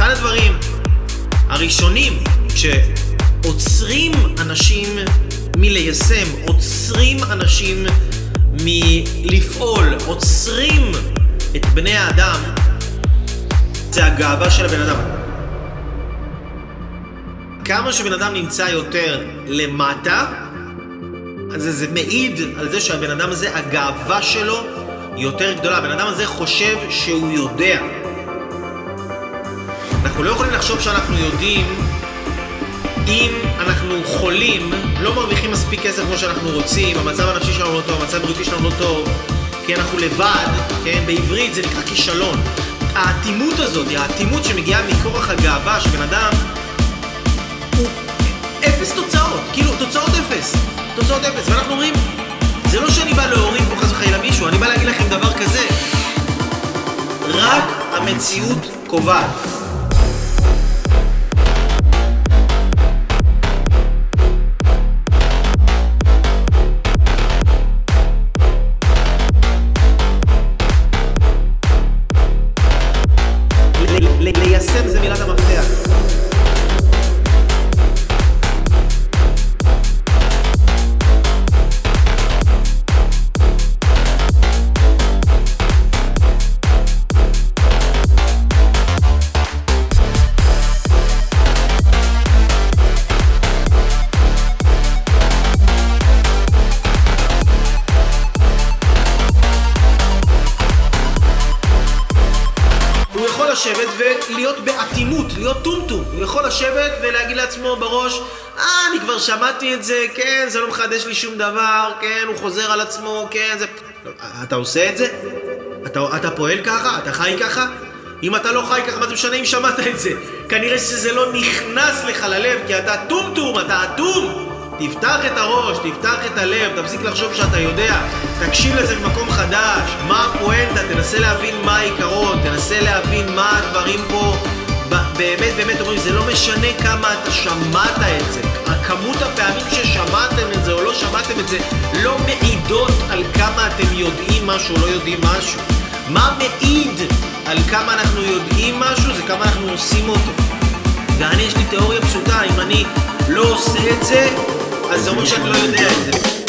אחד הדברים הראשונים שעוצרים אנשים מליישם, עוצרים אנשים מלפעול, עוצרים את בני האדם, זה הגאווה של הבן אדם. כמה שבן אדם נמצא יותר למטה, אז זה מעיד על זה שהבן אדם הזה, הגאווה שלו יותר גדולה. הבן אדם הזה חושב שהוא יודע. אנחנו לא יכולים לחשוב שאנחנו יודעים אם אנחנו חולים, לא מרוויחים מספיק כסף כמו שאנחנו רוצים, המצב הנפשי שלנו לא טוב, המצב הבריאותי שלנו לא טוב, כי אנחנו לבד, כן? בעברית זה נקרא כישלון. האטימות הזאת, האטימות שמגיעה מכורח הגאווה, שבן אדם הוא אפס תוצאות, כאילו תוצאות אפס, תוצאות אפס, ואנחנו אומרים, זה לא שאני בא להוריד פה חס וחלילה מישהו, אני בא להגיד לכם דבר כזה, רק המציאות קובעת. יכול לשבת ולהיות באטימות, להיות טומטום. הוא יכול לשבת ולהגיד לעצמו בראש, אה, אני כבר שמעתי את זה, כן, זה לא מחדש לי שום דבר, כן, הוא חוזר על עצמו, כן, זה... לא, אתה עושה את זה? אתה, אתה פועל ככה? אתה חי ככה? אם אתה לא חי ככה, מה זה משנה אם שמעת את זה? כנראה שזה לא נכנס לך ללב, כי אתה טומטום, אתה אטום! תפתח את הראש, תפתח את הלב, תפסיק לחשוב שאתה יודע, תקשיב לזה במקום חדש, מה הפואנטה, תנסה להבין מה העיקרון, תנסה להבין מה הדברים פה. באמת באמת אומרים, זה לא משנה כמה אתה שמעת את זה, הכמות הפעמים ששמעתם את זה או לא שמעתם את זה לא מעידות על כמה אתם יודעים משהו או לא יודעים משהו. מה מעיד על כמה אנחנו יודעים משהו זה כמה אנחנו עושים אותו. ואני, יש לי תיאוריה פשוטה, אם אני לא עושה את זה, אז זה אומר שאני לא יודע את זה.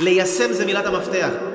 ליישם זה מילת המפתח.